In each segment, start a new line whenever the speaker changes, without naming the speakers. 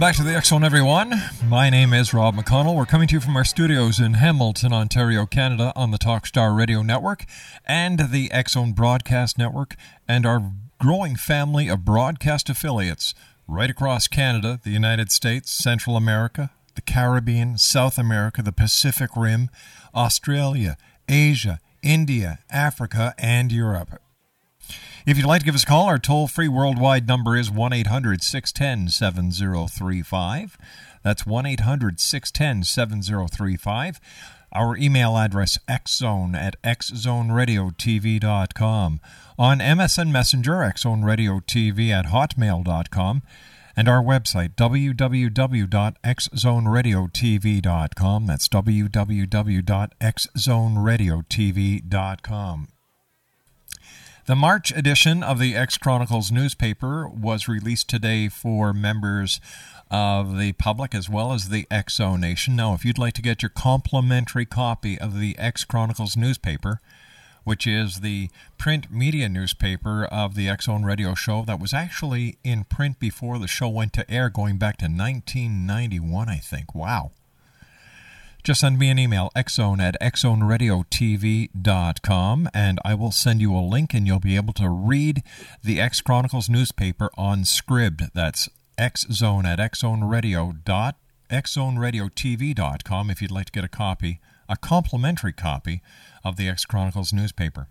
Back to the Zone, everyone. My name is Rob McConnell. We're coming to you from our studios in Hamilton, Ontario, Canada, on the Talkstar Radio Network and the X Zone Broadcast Network, and our growing family of broadcast affiliates right across Canada, the United States, Central America, the Caribbean, South America, the Pacific Rim, Australia, Asia, India, Africa, and Europe. If you'd like to give us a call, our toll free worldwide number is 1 800 610 7035. That's 1 800 610 7035. Our email address, xzone at xzoneradiotv.com. On MSN Messenger, xzoneradiotv at hotmail.com. And our website, www.xzoneradiotv.com. That's www.xzoneradiotv.com. The March edition of the X Chronicles newspaper was released today for members of the public as well as the XO Nation. Now, if you'd like to get your complimentary copy of the X Chronicles newspaper, which is the print media newspaper of the Zone Radio Show that was actually in print before the show went to air, going back to 1991, I think. Wow. Just send me an email, xzone at xzoneradiotv.com, and I will send you a link and you'll be able to read the X Chronicles newspaper on Scribd. That's xzone at xzoneradiotv.com if you'd like to get a copy, a complimentary copy of the X Chronicles newspaper.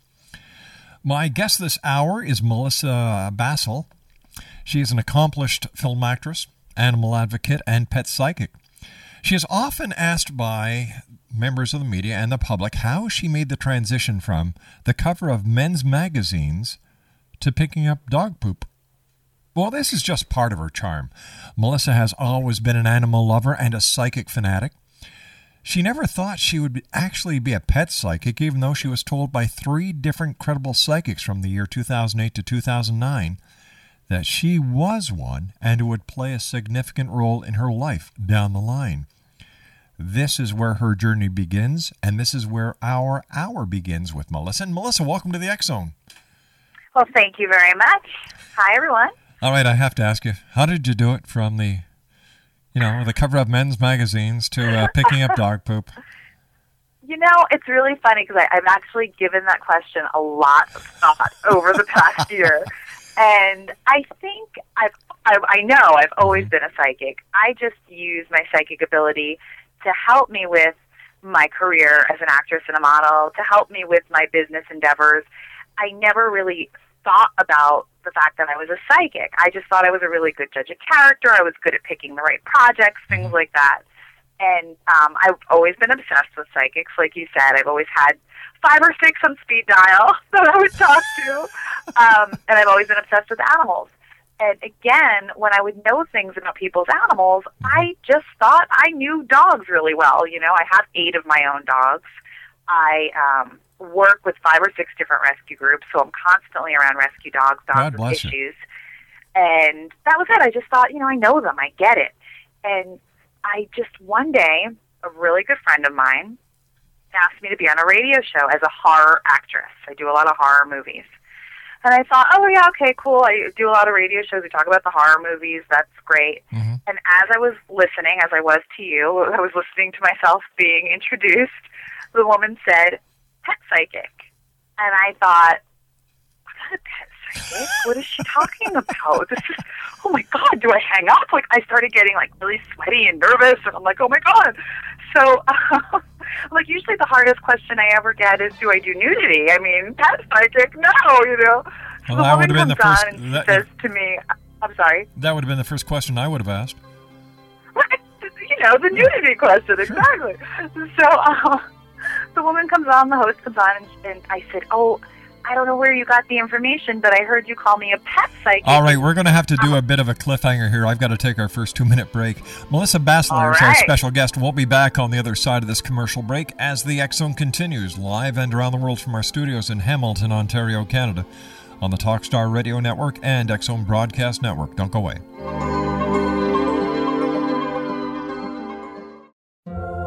My guest this hour is Melissa Bacelar. She is an accomplished film actress, animal advocate, and pet psychic. She is often asked by members of the media and the public how she made the transition from the cover of men's magazines to picking up dog poop. Well, this is just part of her charm. Melissa has always been an animal lover and a psychic fanatic. She never thought she would actually be a pet psychic, even though she was told by three different credible psychics from the year 2008 to 2009 that she was one and would play a significant role in her life down the line. This is where her journey begins, and this is where our hour begins with Melissa. And Melissa, welcome to the X Zone.
Well, thank you very much. Hi, everyone.
All right, I have to ask you, how did you do it from the, you know, the cover of men's magazines to uh, picking up dog poop?
You know, it's really funny because I've actually given that question a lot of thought over the past year. And I think I've, I, I know I've always been a psychic. I just use my psychic ability to help me with my career as an actress and a model, to help me with my business endeavors. I never really thought about the fact that I was a psychic. I just thought I was a really good judge of character. I was good at picking the right projects, things like that. And um, I've always been obsessed with psychics, like you said. I've always had five or six on speed dial that I would talk to. Um, and I've always been obsessed with animals. And again, when I would know things about people's animals, I just thought I knew dogs really well. You know, I have eight of my own dogs. I um, work with five or six different rescue groups, so I'm constantly around rescue dogs, dogs with
bless you.
issues. And that was it. I just thought, you know, I know them, I get it. And I just one day, a really good friend of mine asked me to be on a radio show as a horror actress. I do a lot of horror movies. And I thought, oh yeah, okay, cool. I do a lot of radio shows. We talk about the horror movies. That's great.
Mm-hmm.
And as I was listening, as I was to you, I was listening to myself being introduced. The woman said, "Pet psychic," and I thought, "What a pet psychic? What is she talking about? This is, oh my god, do I hang up?" Like I started getting like really sweaty and nervous, and I'm like, "Oh my god!" So, um, like usually the hardest question I ever get is, "Do I do nudity?" I mean, pet psychic? No, you know. So
Well,
the
that would've been the first-
and
that-
says to me, "I'm sorry."
That would have been the first question I would have asked.
you know, the nudity question, exactly. So uh, the woman comes on, the host comes on, and, and I said, "Oh, I don't know where you got the information, but I heard you call me a pet psychic."
All right, we're going to have to do a uh-huh. bit of a cliffhanger here. I've got to take our first two minute break. Melissa
Bacelar
is our special guest. We'll be back on the other side of this commercial break as the Zone continues live and around the world from our studios in Hamilton, Ontario, Canada, on the Talkstar Radio Network and Zone Broadcast Network. Don't go away.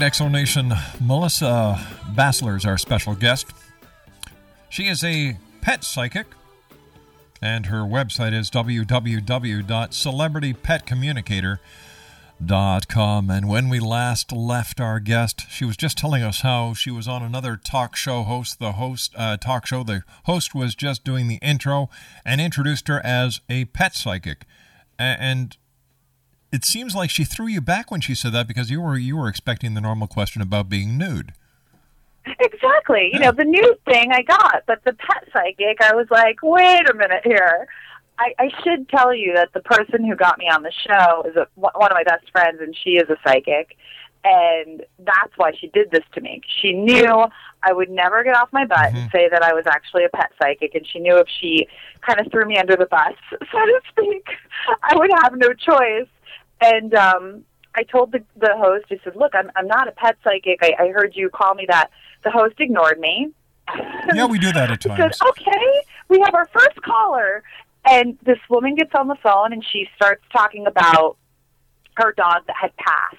Right, Exo Nation, Melissa Bacelar is our special guest. She is a pet psychic, and her website is www.celebritypetcommunicator.com. And when we last left our guest, she was just telling us how she was on another talk show host. The host uh, talk show, the host was just doing the intro and introduced her as a pet psychic, and it seems like she threw you back when she said that because you were you were expecting the normal question about being nude.
Exactly. You know, the new thing I got, but the pet psychic, I was like, wait a minute here. I, I should tell you that the person who got me on the show is a, one of my best friends, and she is a psychic. And that's why she did this to me. She knew I would never get off my butt and mm-hmm. say that I was actually a pet psychic, and she knew if she kind of threw me under the bus, so to speak, I would have no choice. And um, I told the, the host, I said, "Look, I'm I'm not a pet psychic. I, I heard you call me that." The host ignored me.
Yeah, we do that at
He said, "Okay, we have our first caller." And this woman gets on the phone and she starts talking about her dog that had passed.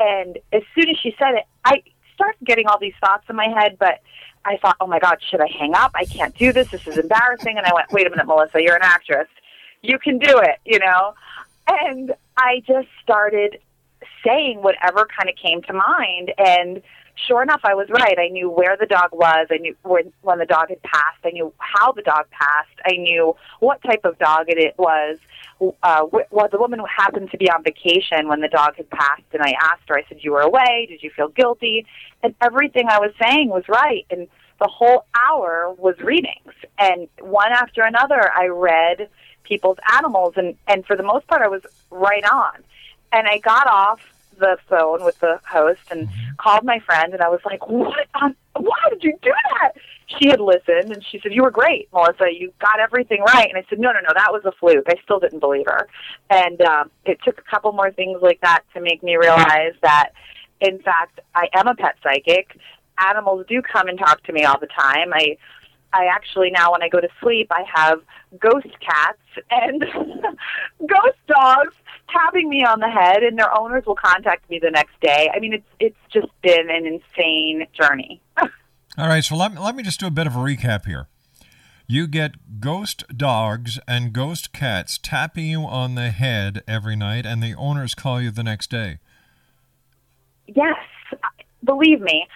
And as soon as she said it, I started getting all these thoughts in my head, but I thought, "Oh my God, should I hang up? I can't do this. This is embarrassing." And I went, "Wait a minute, Melissa, you're an actress. You can do it," you know. And I just started saying whatever kind of came to mind. And sure enough i was right. I knew where the dog was. I knew when, when the dog had passed. I knew how the dog passed. I knew what type of dog it, it was. Uh well the woman who happened to be on vacation when the dog had passed. And i asked her i said you were away? Did you feel guilty? And everything i was saying was right. And the whole hour was readings. And one after another i read people's animals and and for the most part i was right on and I got off the phone with the host and called my friend, and I was like, "What? On, why did you do that?" She had listened, and she said, "You were great, Melissa. You got everything right." And I said, "No, no, no, that was a fluke." I still didn't believe her, and um, it took a couple more things like that to make me realize that, in fact, I am a pet psychic. Animals do come and talk to me all the time. I I actually now when I go to sleep I have ghost cats and ghost dogs tapping me on the head and their owners will contact me the next day. I mean it's it's just been an insane journey.
All right, so let me, let me just do a bit of a recap here. You get ghost dogs and ghost cats tapping you on the head every night, and the owners call you the next day.
yes, believe me.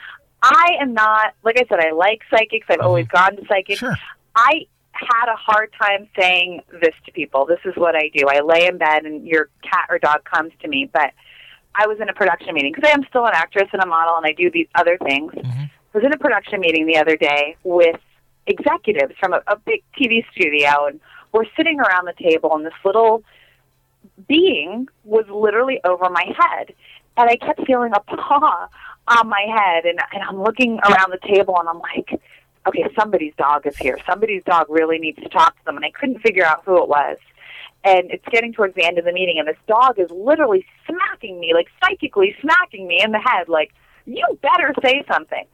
I am not like I said I like psychics. I've always uh-huh. gone to psychics.
Sure.
I had a hard time saying this to people. This is what I do. I lay in bed and your cat or dog comes to me, but I was in a production meeting because I am still an actress and a model and I do these other things. Mm-hmm. I was in a production meeting the other day with executives from a, a big TV studio and we're sitting around the table and this little being was literally over my head and I kept feeling a paw on my head and and I'm looking around the table and I'm like okay somebody's dog is here. Somebody's dog really needs to talk to them and I couldn't figure out who it was. And it's getting towards the end of the meeting and this dog is literally smacking me like psychically smacking me in the head like you better say something.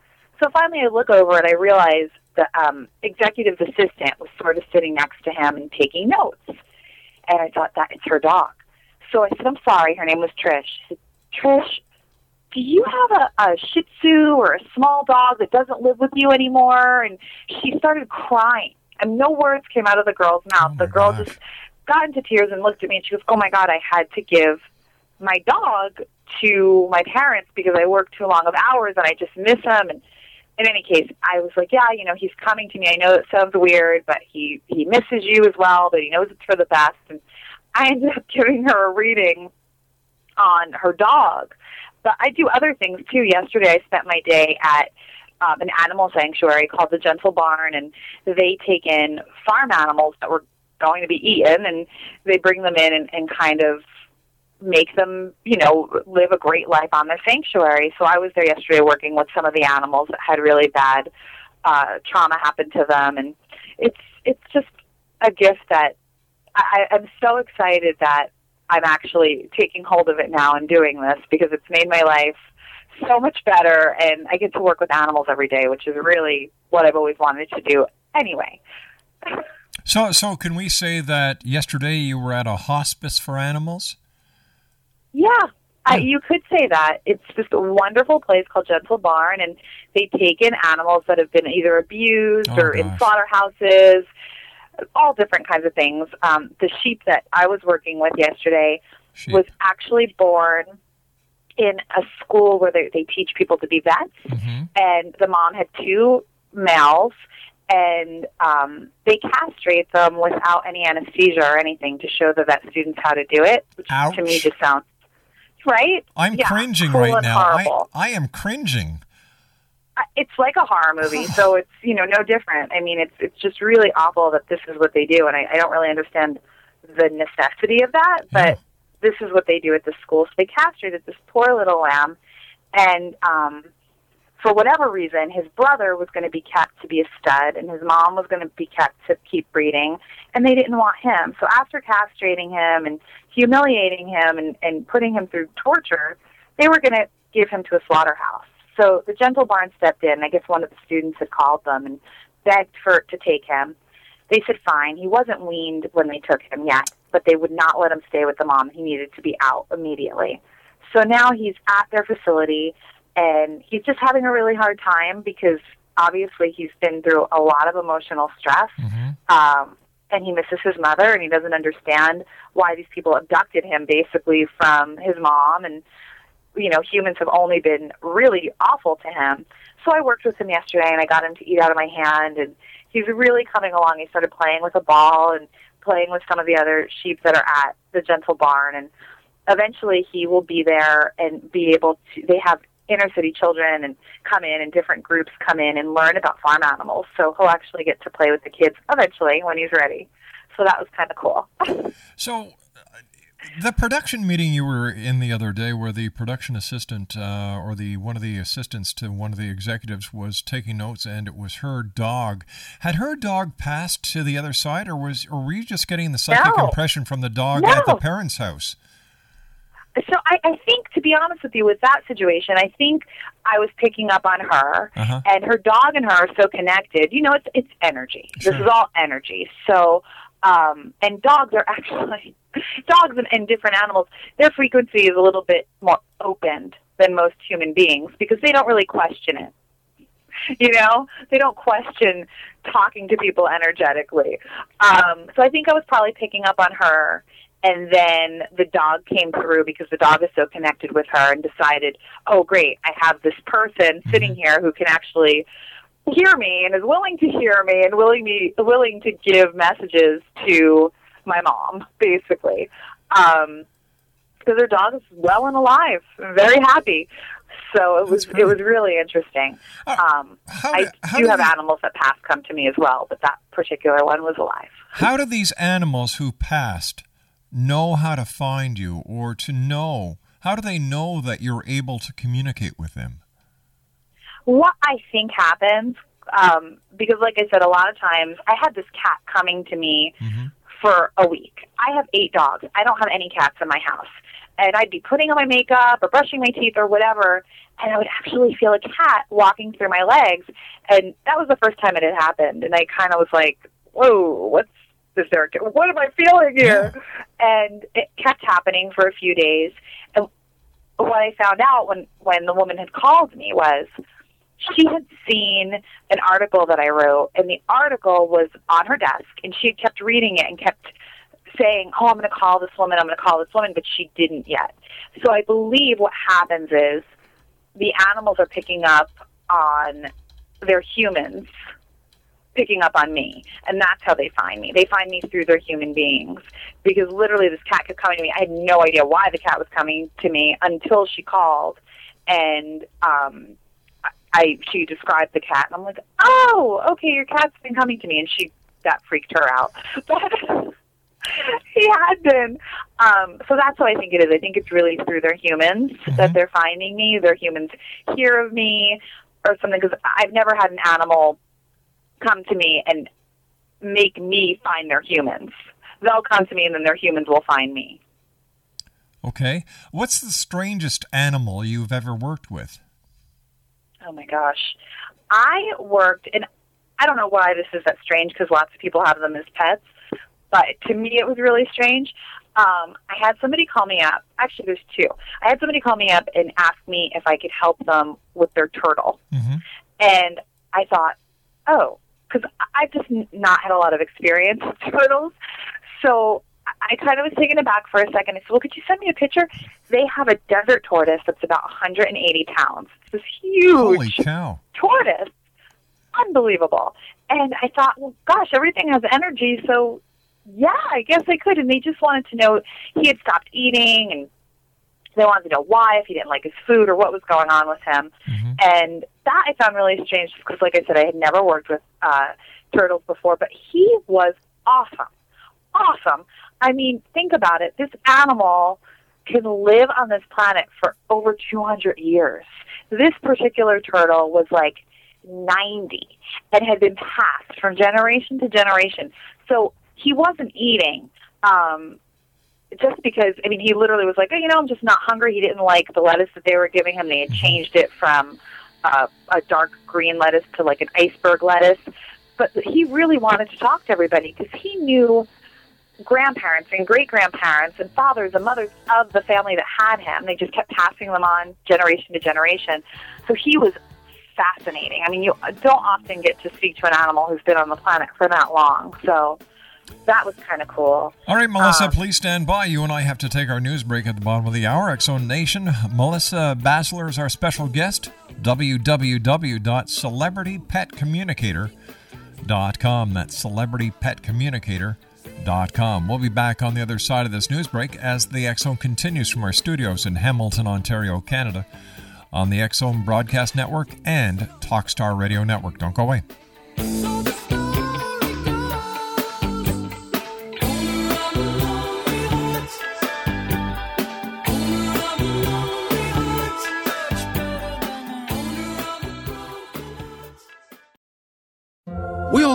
So finally I look over and I realize the um executive's assistant was sort of sitting next to him and taking notes. And I thought that it's her dog. So I said I'm sorry her name was Trish. Said Trish do you have a, a Shih Tzu or a small dog that doesn't live with you anymore? And she started crying, and no words came out of the girl's mouth.
Oh,
the girl
gosh.
just got into tears and looked at me, and she goes, "Oh my God, I had to give my dog to my parents because I worked too long of hours and I just miss him." And in any case, I was like, "Yeah, you know, he's coming to me. I know it sounds weird, but he he misses you as well, but he knows it's for the best." And I ended up giving her a reading on her dog. But I do other things too. Yesterday, I spent my day at um, an animal sanctuary called the Gentle Barn, and they take in farm animals that were going to be eaten, and they bring them in and, and kind of make them, you know, live a great life on their sanctuary. So I was there yesterday working with some of the animals that had really bad uh, trauma happen to them, and it's it's just a gift that I, I'm so excited that I'm actually taking hold of it now and doing this because it's made my life so much better and I get to work with animals every day, which is really what I've always wanted to do anyway.
So, so can we say that yesterday you were at a hospice for animals?
Yeah, I, you could say that. It's just a wonderful place called Gentle Barn, and they take in animals that have been either abused
Oh,
or in slaughterhouses, all different kinds of things. Um, the sheep that I was working with yesterday
Sheep.
was actually born in a school where they, they teach people to be vets,
Mhm.
and the mom had two males. And um, they castrate them without any anesthesia or anything to show the vet students how to do it, which to me just sounds right.
I'm
Yeah,
cringing
cruel
right now. I. I am cringing.
It's like a horror movie, so it's you know no different. I mean, it's it's just really awful that this is what they do, and I, I don't really understand the necessity of that, but this is what they do at the school. So they castrated this poor little lamb, and um, for whatever reason, his brother was going to be kept to be a stud, and his mom was going to be kept to keep breeding, and they didn't want him. So after castrating him and humiliating him and, and putting him through torture, they were going to give him to a slaughterhouse. So the Gentle Barn stepped in. I guess one of the students had called them and begged for to take him. They said fine. He wasn't weaned when they took him yet, but they would not let him stay with the mom. He needed to be out immediately. So now he's at their facility and he's just having a really hard time because obviously he's been through a lot of emotional stress. Um, and he misses his mother and he doesn't understand why these people abducted him basically from his mom and you know, humans have only been really awful to him. So I worked with him yesterday and I got him to eat out of my hand and he's really coming along. He started playing with a ball and playing with some of the other sheep that are at the gentle barn and eventually he will be there and be able to they have inner city children and come in and different groups come in and learn about farm animals. So he'll actually get to play with the kids eventually when he's ready. So that was kind of cool.
So, the production meeting you were in the other day, where the production assistant uh, or the one of the assistants to one of the executives was taking notes, and it was her dog. Had her dog passed to the other side, or was, or were you just getting the psychic
No.
impression from the dog at the parents' house?
So I, I think, to be honest with you, with that situation, I think I was picking up on her,
Uh-huh.
and her dog and her are so connected. You know, it's it's energy. This is all energy. So, um, and dogs are actually dogs and, and different animals. Their frequency is a little bit more opened than most human beings because they don't really question it. You know, they don't question talking to people energetically. Um, so I think I was probably picking up on her. And then the dog came through because the dog is so connected with her and decided, oh, great, I have this person sitting here who can actually hear me and is willing to hear me and willing me willing to give messages to my mom, basically. Um, because her dog is well and alive, and very happy. So it was it was really interesting. Um,
how
I
do- how
do
do
have
the-
animals that pass come to me as well, but that particular one was alive.
How do these animals who passed know how to find you, or to know? How do they know that you're able to communicate with them?
What I think happens, um, because like I said, a lot of times I had this cat coming to me for a week. I have eight dogs. I don't have any cats in my house. And I'd be putting on my makeup or brushing my teeth or whatever, and I would actually feel a cat walking through my legs. And that was the first time it had happened. And I kind of was like, whoa, what's this there? What am I feeling here? And it kept happening for a few days. And what I found out when, when the woman had called me was she had seen an article that I wrote, and the article was on her desk, and she had kept reading it and kept saying, "Oh, I'm going to call this woman. I'm going to call this woman," but she didn't yet. So I believe what happens is the animals are picking up on their humans picking up on me and that's how they find me they find me through their human beings because literally this cat kept coming to me i had no idea why the cat was coming to me until she called and um I she described the cat and I'm like, Oh, okay, your cat's been coming to me and she that freaked her out. But he had been. Um, so that's what I think it is. I think it's really through their humans that they're finding me. Their humans hear of me or something because I've never had an animal come to me and make me find their humans. They'll come to me and then their humans will find me.
Okay. What's the strangest animal you've ever worked with?
Oh my gosh. I worked, and I don't know why this is that strange because lots of people have them as pets, but to me it was really strange. Um, I had somebody call me up. Actually, there's two. I had somebody call me up and ask me if I could help them with their turtle. And I thought, oh, because I've just not had a lot of experience with turtles. So I kind of was taken aback for a second. I said, well, could you send me a picture? They have a desert tortoise that's about 180 pounds. It's this huge
Holy cow.
tortoise. Unbelievable. And I thought, well, gosh, everything has energy, so yeah, I guess I could. And they just wanted to know he had stopped eating, and they wanted to know why, if he didn't like his food, or what was going on with him. And that I found really strange because, like I said, I had never worked with uh, turtles before, but he was awesome. Awesome. I mean, think about it. This animal can live on this planet for over 200 years. This particular turtle was like 90 and had been passed from generation to generation. So he wasn't eating um, just because, I mean, he literally was like, oh, you know, I'm just not hungry. He didn't like the lettuce that they were giving him. They had changed it from uh, a dark green lettuce to like an iceberg lettuce. But he really wanted to talk to everybody because he knew grandparents and great grandparents and fathers and mothers of the family that had him. They just kept passing them on generation to generation. So he was fascinating. I mean, you don't often get to speak to an animal who's been on the planet for that long. So that was kind of cool.
All right, Melissa,
Um,
please stand by. You and I have to take our news break at the bottom of the hour. X Zone Nation, Melissa Bacelar is our special guest. www.celebritypetcommunicator.com. That's celebritypetcommunicator.com. We'll be back on the other side of this news break as the X Zone continues from our studios in Hamilton, Ontario, Canada, on the X Zone Broadcast Network and Talkstar Radio Network. Don't go away.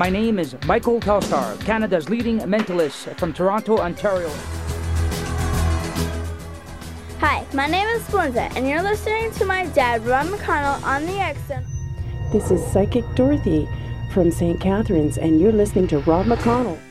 My name is Michael Telstar, Canada's leading mentalist from Toronto, Ontario.
Hi, my name is Splenda, and you're listening to my dad, Rob McConnell, on the X Zone.
This is Psychic Dorothy from St. Catharines, and you're listening to Rob McConnell.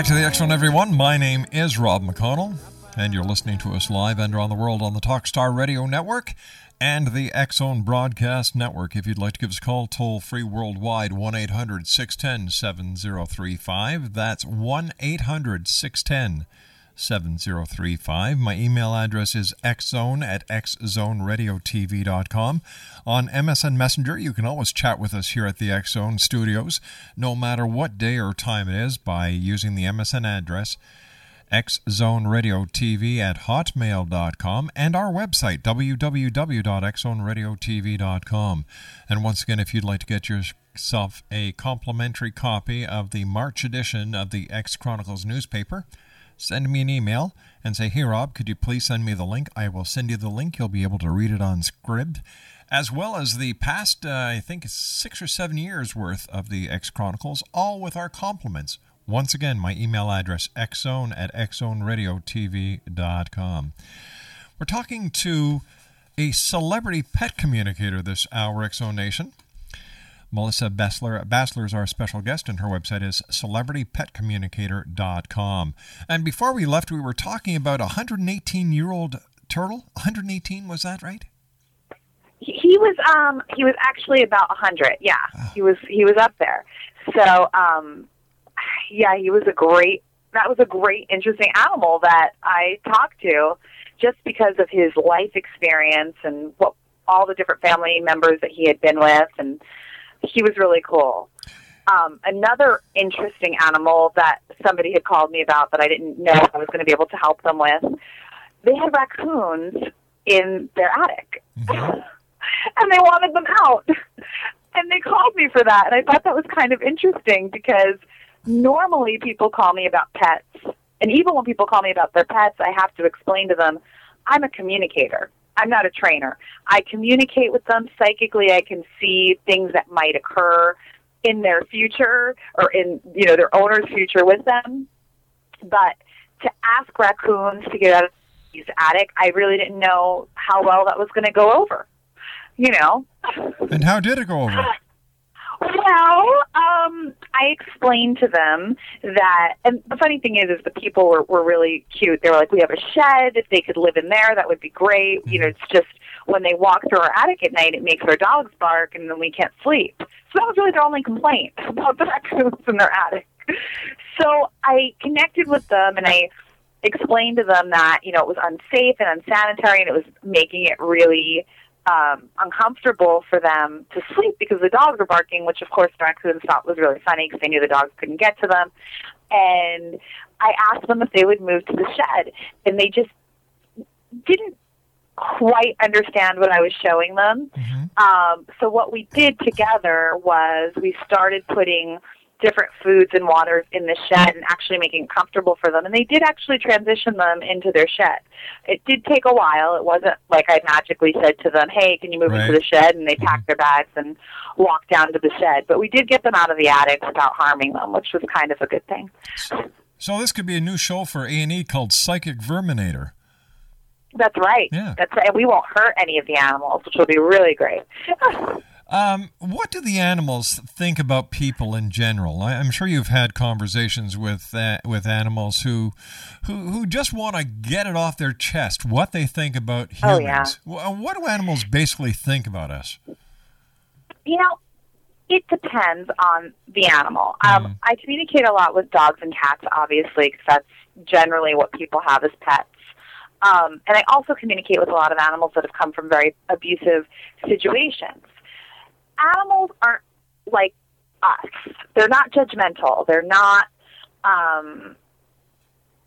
Back to the Zone, everyone. My name is Rob McConnell, and you're listening to us live and around the world on the Talkstar Radio Network and the X Zone Broadcast Network. If you'd like to give us a call, toll free worldwide, 1 800 610 7035. That's 1 800 610 7035. My email address is xzone at xzoneradiotv.com. On MSN Messenger, you can always chat with us here at the X Zone studios, no matter what day or time it is, by using the MSN address xzoneradiotv at hotmail.com and our website www.xzoneradiotv.com and once again if you'd like to get yourself a complimentary copy of the march edition of the x chronicles newspaper send me an email and say, Hey, Rob, could you please send me the link? I will send you the link. You'll be able to read it on Scribd, as well as the past, uh, I think, six or seven years worth of the X Chronicles, all with our compliments. Once again, my email address, xzone at xzoneradiotv.com. We're talking to a celebrity pet communicator this hour, Exo Nation. Melissa Bacelar, Bacelar is our special guest, and her website is celebritypetcommunicator.com. And before we left, we were talking about a 118 year old turtle. 118, was that right?
He, he was um he was actually about a hundred. Yeah, he was he was up there. So um, yeah, he was a great. That was a great, interesting animal that I talked to, just because of his life experience and what all the different family members that he had been with, and he was really cool. Um, another interesting animal that somebody had called me about that I didn't know I was going to be able to help them with. They had raccoons in their attic, and they wanted them out. And they called me for that, and I thought that was kind of interesting because normally people call me about pets, and even when people call me about their pets, I have to explain to them I'm a communicator. I'm not a trainer. I communicate with them psychically. I can see things that might occur in their future or in you know their owner's future with them. But to ask raccoons to get out of his attic, I really didn't know how well that was going to go over. You know.
And how did it go over?
Well, um, I explained to them that, and the funny thing is, is the people were, were really cute. They were like, "We have a shed. If they could live in there, that would be great." You know, it's just when they walk through our attic at night, it makes our dogs bark, and then we can't sleep. So that was really their only complaint about the raccoons in their attic. So I connected with them, and I explained to them that you know it was unsafe and unsanitary, and it was making it really um, uncomfortable for them to sleep because the dogs were barking, which of course the raccoons thought was really funny because they knew the dogs couldn't get to them. And I asked them if they would move to the shed, and they just didn't quite understand what I was showing them. Um, so what we did together was we started putting different foods and waters in the shed and actually making it comfortable for them. And they did actually transition them into their shed. It did take a while. It wasn't like I magically said to them, hey, can you move into the shed? And they mm-hmm. packed their bags and walked down to the shed. But we did get them out of the attic without harming them, which was kind of a good thing.
So this could be a new show for A&E called Psychic Verminator.
That's right.
Yeah.
That's right. And we won't hurt any of the animals, which will be really great.
Um, what do the animals think about people in general? I, I'm sure you've had conversations with uh, with animals who who who just want to get it off their chest what they think about
Oh,
humans.
yeah.
Wh- What do animals basically think about us?
You know, it depends on the animal. Um, I communicate a lot with dogs and cats, obviously, because that's generally what people have as pets. Um, and I also communicate with a lot of animals that have come from very abusive situations. Animals aren't like us. They're not judgmental. They're not. Um,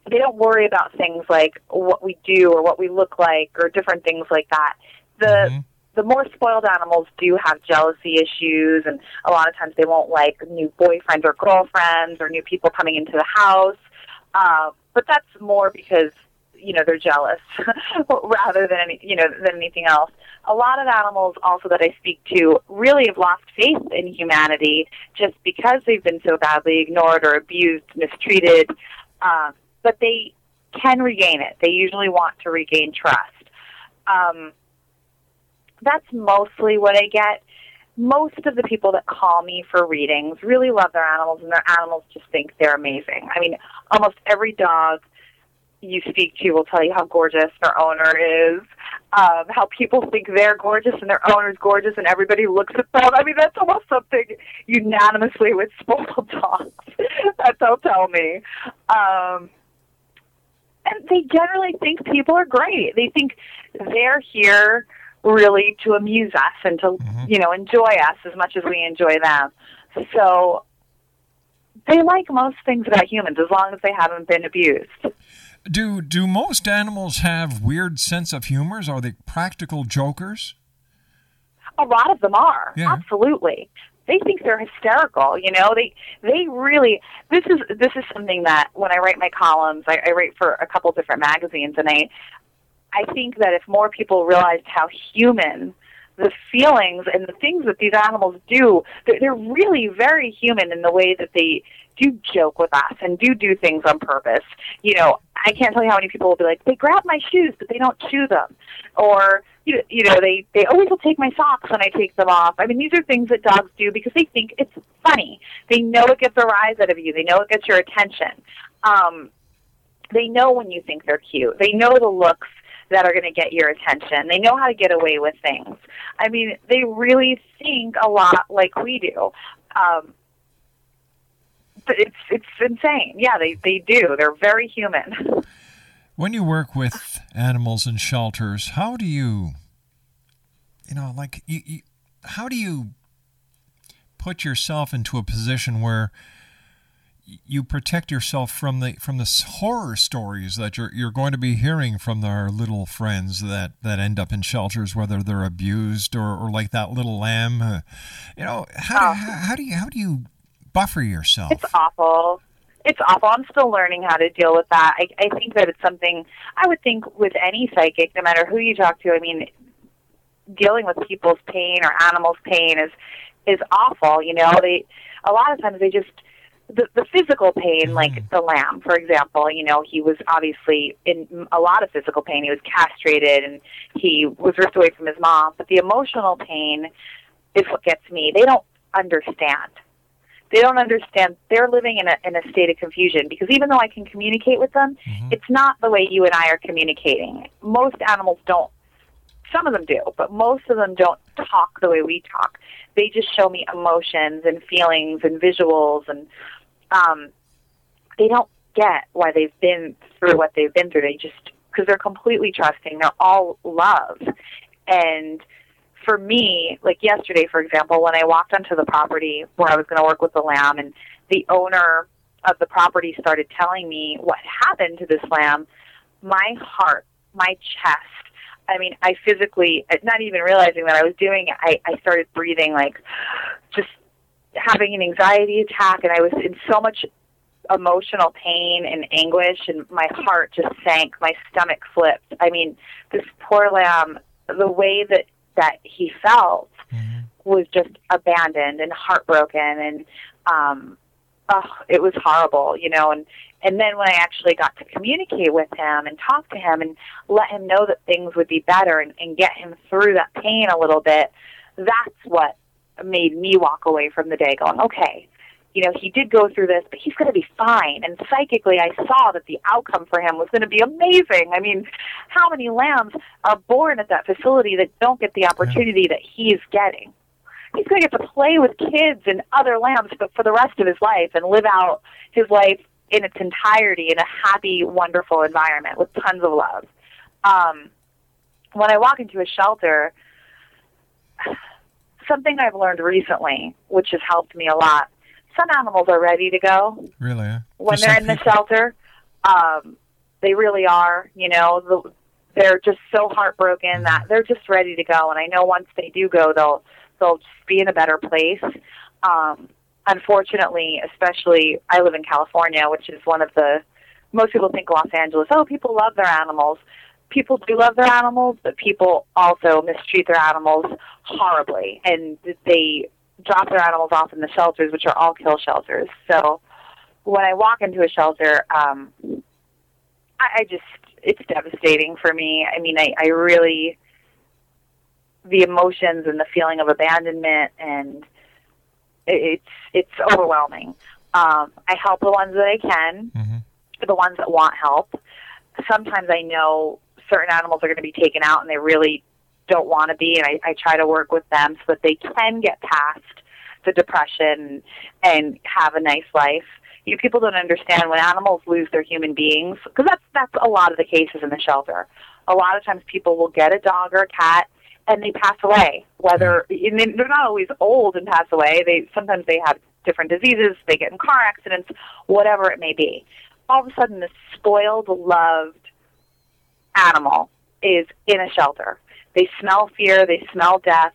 they don't worry about things like what we do or what we look like or different things like that. The the more spoiled animals do have jealousy issues, and a lot of times they won't like new boyfriends or girlfriends or new people coming into the house. Uh, but that's more because you know they're jealous rather than any you know than anything else. A lot of animals also that I speak to really have lost faith in humanity just because they've been so badly ignored or abused, mistreated. Uh, but they can regain it. They usually want to regain trust. Um, that's mostly what I get. Most of the people that call me for readings really love their animals, and their animals just think they're amazing. I mean, almost every dog you speak to will tell you how gorgeous their owner is, um, how people think they're gorgeous and their owner's gorgeous, and everybody looks at them. I mean, that's almost something unanimously with spoiled dogs that they'll tell me. Um, and they generally think people are great. They think they're here really to amuse us and to you know enjoy us as much as we enjoy them. So they like most things about humans as long as they haven't been abused.
Do do most animals have weird sense of humors? Are they practical jokers?
A lot of them are.
Yeah.
Absolutely. They think they're hysterical, you know. They they really this is this is something that when I write my columns, I, I write for a couple different magazines and I I think that if more people realized how human the feelings and the things that these animals do, they're, they're really very human in the way that they do joke with us and do do things on purpose. You know, I can't tell you how many people will be like, they grab my shoes, but they don't chew them, or you know, you know, they they always will take my socks when I take them off. I mean, these are things that dogs do because they think it's funny. They know it gets a rise out of you. They know it gets your attention. Um, they know when you think they're cute. They know the looks that are going to get your attention. They know how to get away with things. I mean, they really think a lot like we do. Um, but it's it's insane. Yeah, they they do. They're very human.
When you work with animals in shelters, how do you, you know, like you, you how do you put yourself into a position where you protect yourself from the from the horror stories that you're you're going to be hearing from our little friends that that end up in shelters, whether they're abused or, or like that little lamb. Uh, you know, how, do, how, how do you how do you buffer yourself?
It's awful. It's awful. I'm still learning how to deal with that. I, I think that it's something I would think with any psychic, no matter who you talk to. I mean, dealing with people's pain or animals' pain is is awful. You know, they a lot of times they just the the physical pain, mm-hmm. like the lamb, for example. You know, he was obviously in a lot of physical pain. He was castrated and he was ripped away from his mom. But the emotional pain is what gets me. They don't understand they don't understand they're living in a in a state of confusion because even though I can communicate with them, mm-hmm. it's not the way you and I are communicating. Most animals don't some of them do, but most of them don't talk the way we talk. They just show me emotions and feelings and visuals and um they don't get why they've been through what they've been through. They just because they're completely trusting. They're all love. And for me, like yesterday, for example, when I walked onto the property where I was going to work with the lamb, and the owner of the property started telling me what happened to this lamb, my heart, my chest, I mean, I physically, not even realizing that I was doing it, I, I started breathing like just having an anxiety attack, and I was in so much emotional pain and anguish, and my heart just sank, my stomach flipped. I mean, this poor lamb, the way that that he felt was just abandoned and heartbroken and um oh, it was horrible, you know, and and then when I actually got to communicate with him and talk to him and let him know that things would be better and, and get him through that pain a little bit, that's what made me walk away from the day going, okay, you know, he did go through this, but he's going to be fine. And psychically, I saw that the outcome for him was going to be amazing. I mean, how many lambs are born at that facility that don't get the opportunity that he's getting? He's going to get to play with kids and other lambs but for the rest of his life and live out his life in its entirety in a happy, wonderful environment with tons of love. Um, when I walk into a shelter, something I've learned recently, which has helped me a lot, some animals are ready to go
Really?
when
For
they're in the shelter. Um, they really are. You know, the, they're just so heartbroken that they're just ready to go. And I know once they do go, they'll they'll just be in a better place. Um, unfortunately, especially I live in California, which is one of the most people think Los Angeles. Oh, people love their animals. People do love their animals, but people also mistreat their animals horribly, and they drop their animals off in the shelters, which are all kill shelters. So when I walk into a shelter, um, I, I just it's devastating for me. I mean, I, I really the emotions and the feeling of abandonment and it's it's overwhelming. Um, I help the ones that I can, the ones that want help. Sometimes I know certain animals are going to be taken out and they really don't want to be, and I, I try to work with them so that they can get past the depression and have a nice life. You people don't understand when animals lose their human beings because that's that's a lot of the cases in the shelter. A lot of times people will get a dog or a cat and they pass away. Whether and they- they're not always old and pass away. They sometimes they have different diseases. They get in car accidents, whatever it may be. All of a sudden, this spoiled, loved animal is in a shelter. They smell fear. They smell death.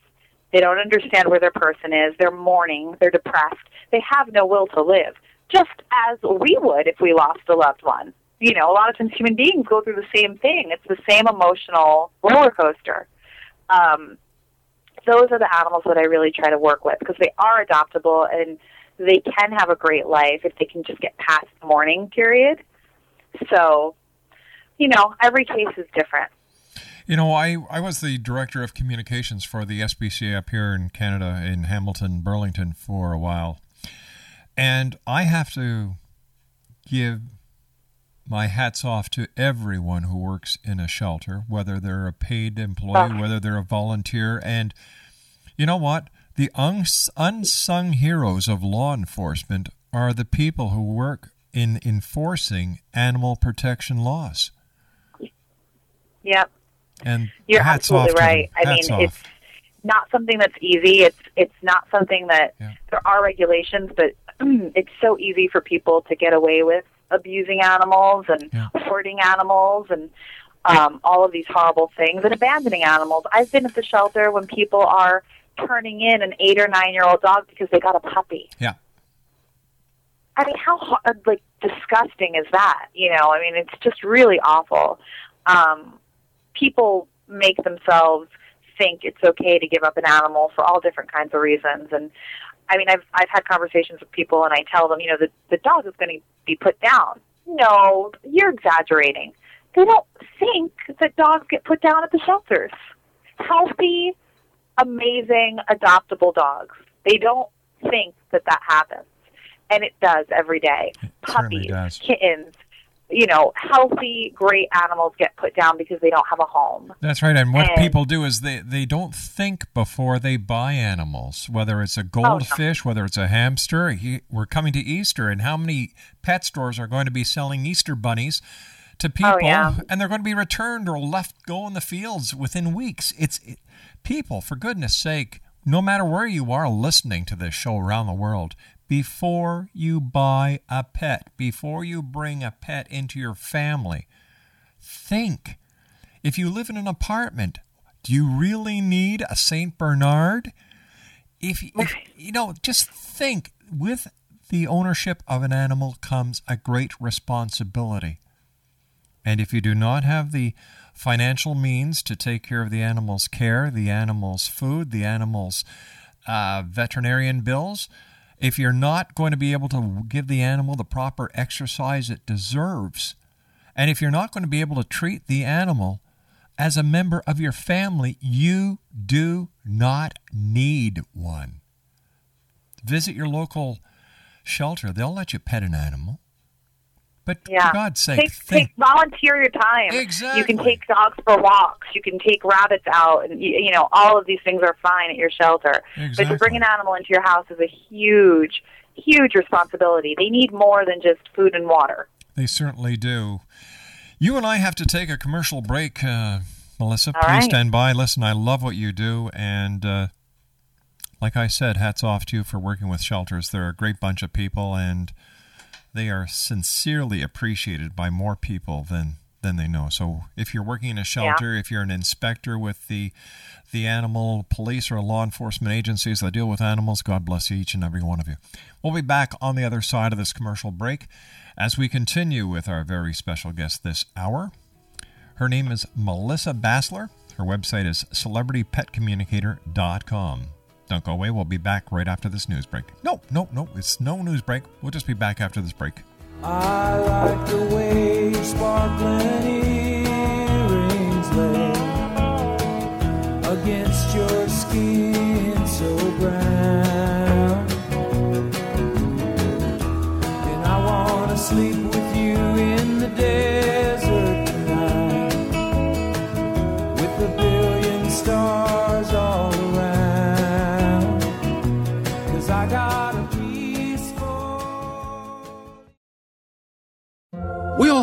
They don't understand where their person is. They're mourning. They're depressed. They have no will to live, just as we would if we lost a loved one. You know, a lot of times human beings go through the same thing. It's the same emotional roller coaster. Um, those are the animals that I really try to work with because they are adoptable and they can have a great life if they can just get past the mourning period. So, you know, every case is different.
You know, I, I was the director of communications for the SPCA up here in Canada, in Hamilton, Burlington, for a while. And I have to give my hats off to everyone who works in a shelter, whether they're a paid employee,
Oh.
whether they're a volunteer. And you know what? The uns- unsung heroes of law enforcement are the people who work in enforcing animal protection laws.
Yep.
And
You're absolutely
off to them.
right. I mean,
off.
it's not something that's easy. It's it's not something that there are regulations, but it's so easy for people to get away with abusing animals and hoarding animals and um, all of these horrible things and abandoning animals. I've been at the shelter when people are turning in an eight or nine year old dog because they got a puppy.
Yeah.
I mean, how hard, like disgusting is that? You know, I mean, it's just really awful. Um, people make themselves think it's okay to give up an animal for all different kinds of reasons, and I mean, I've I've had conversations with people, and I tell them, you know, the the dog is going to be put down. No, you're exaggerating. They don't think that dogs get put down at the shelters. Healthy, amazing, adoptable dogs. They don't think that that happens, and it does every day.
certainly
Puppies,
does.
kittens, you know, healthy, great animals get put down because they don't have a home.
That's right. And what
And-
people do is they, they don't think before they buy animals, whether it's a oh, goldfish, whether it's a hamster. He, we're coming to Easter, and how many pet stores are going to be selling Easter bunnies to oh, people, oh,
yeah.
and they're going to be returned or left go in the fields within weeks? It's it, people, for goodness sake, no matter where you are listening to this show around the world, before you buy a pet, before you bring a pet into your family, think. If you live in an apartment, do you really need a Saint Bernard? If, if you know, just think with the ownership of an animal comes a great responsibility. And if you do not have the financial means to take care of the animal's care, the animal's food, the animal's uh, veterinarian bills, if you're not going to be able to give the animal the proper exercise it deserves, and if you're not going to be able to treat the animal as a member of your family, you do not need one. Visit your local shelter. They'll let you pet an animal. But
Yeah.
for God's sake,
take,
think.
take volunteer your time.
Exactly.
You can take dogs for walks. You can take rabbits out, and you, you know all of these things are fine at your shelter.
Exactly.
But to bring an animal into your house is a huge, huge responsibility. They need more than just food and water.
They certainly do. You and I have to take a commercial break, uh, Melissa.
All
Please
right.
stand by. Listen, I love what you do, and uh, like I said, hats off to you for working with shelters. They're a great bunch of people, and they are sincerely appreciated by more people than than they know. So, if you're working in a shelter, if you're an inspector with the the animal police or law enforcement agencies that deal with animals, God bless you, each and every one of you. We'll be back on the other side of this commercial break as we continue with our very special guest this hour. Her name is Melissa Bacelar. Her website is celebritypetcommunicator.com. Don't go away. We'll be back right after this news break. No, no, no. It's no news break. We'll just be back after this break.
I like the way sparkling earrings lay against your skin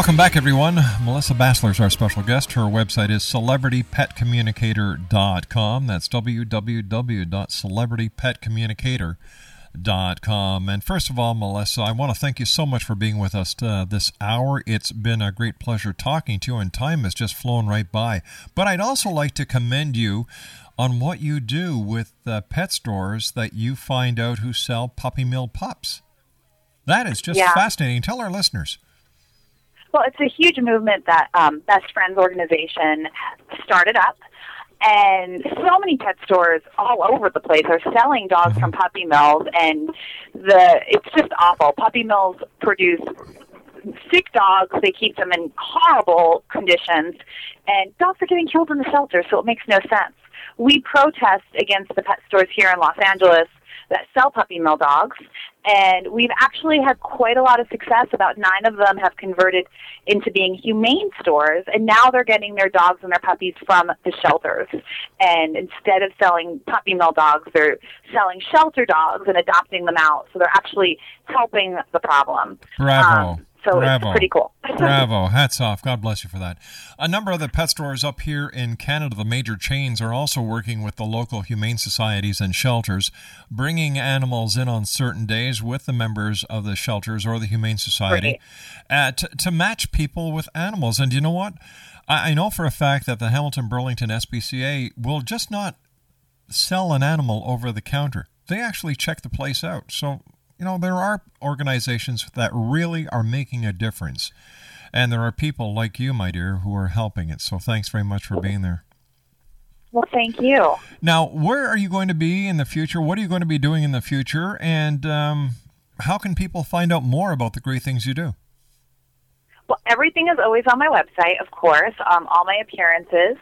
Welcome back, everyone. Melissa Bacelar is our special guest. Her website is celebritypetcommunicator.com. That's www.celebritypetcommunicator.com. And first of all, Melissa, I want to thank you so much for being with us uh, this hour. It's been a great pleasure talking to you, and time has just flown right by. But I'd also like to commend you on what you do with uh, pet stores that you find out who sell puppy mill pups. That is just
Yeah.
fascinating. Tell our listeners.
Well, it's a huge movement that um, Best Friends organization started up. And so many pet stores all over the place are selling dogs from puppy mills, and the it's just awful. Puppy mills produce sick dogs. They keep them in horrible conditions, and dogs are getting killed in the shelter. So it makes no sense. We protest against the pet stores here in Los Angeles that sell puppy mill dogs, and we've actually had quite a lot of success. About nine of them have converted into being humane stores, and now they're getting their dogs and their puppies from the shelters. And instead of selling puppy mill dogs, they're selling shelter dogs and adopting them out. So they're actually helping the problem.
Bravo.
Um, so
Bravo.
it's pretty cool.
Bravo. Hats off. God bless you for that. A number of the pet stores up here in Canada, the major chains, are also working with the local humane societies and shelters, bringing animals in on certain days with the members of the shelters or the humane society uh, to, to match people with animals. And you know what? I, I know for a fact that the Hamilton Burlington SPCA will just not sell an animal over the counter. They actually check the place out. So, you know, there are organizations that really are making a difference. And there are people like you, my dear, who are helping it. So thanks very much for being there.
Well, thank you.
Now, where are you going to be in the future? What are you going to be doing in the future? And um, how can people find out more about the great things you do?
Well, everything is always on my website, of course, um, all my appearances.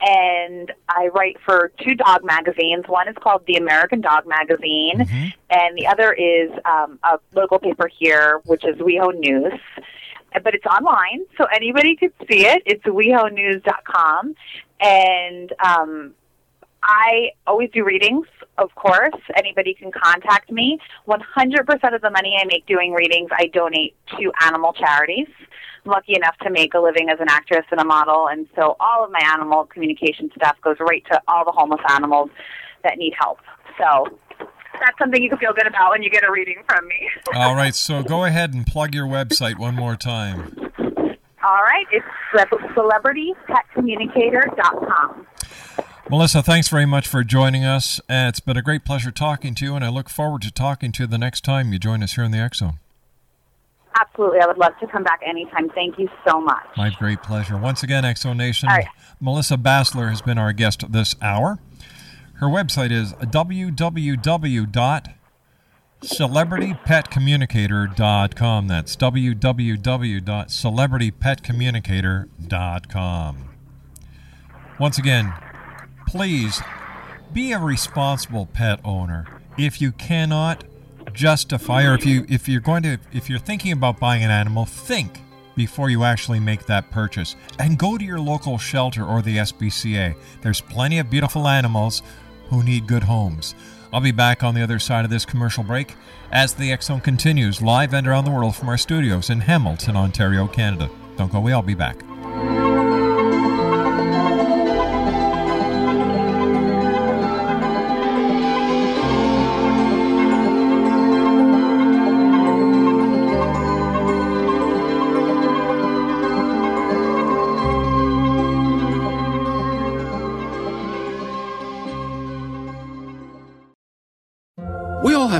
And I write for two dog magazines. One is called The American Dog Magazine, and the other is um, a local paper here, which is WeHo News. But it's online, so anybody could see it. It's wehonews.com. And um, I always do readings, of course. Anybody can contact me. 100% of the money I make doing readings, I donate to animal charities. I'm lucky enough to make a living as an actress and a model, and so all of my animal communication stuff goes right to all the homeless animals that need help. So that's something you can feel good about when you get a reading from me.
All right, so go ahead and plug your website one more time.
All right, it's celebritypetcommunicator.com.
Melissa, thanks very much for joining us. Uh, it's been a great pleasure talking to you, and I look forward to talking to you the next time you join us here in the Zone.
Absolutely, I would love to come back anytime. Thank you so much.
My great pleasure. Once again, Exo Nation,
right.
Melissa Bacelar has been our guest this hour. Her website is www.celebritypetcommunicator.com. That's www.celebritypetcommunicator.com. Once again, please be a responsible pet owner. If you cannot justify or if you if you're going to if you're thinking about buying an animal, think before you actually make that purchase. And go to your local shelter or the SPCA. There's plenty of beautiful animals who need good homes. I'll be back on the other side of this commercial break as the Zone continues live and around the world from our studios in Hamilton, Ontario, Canada. Don't go away, I'll be back.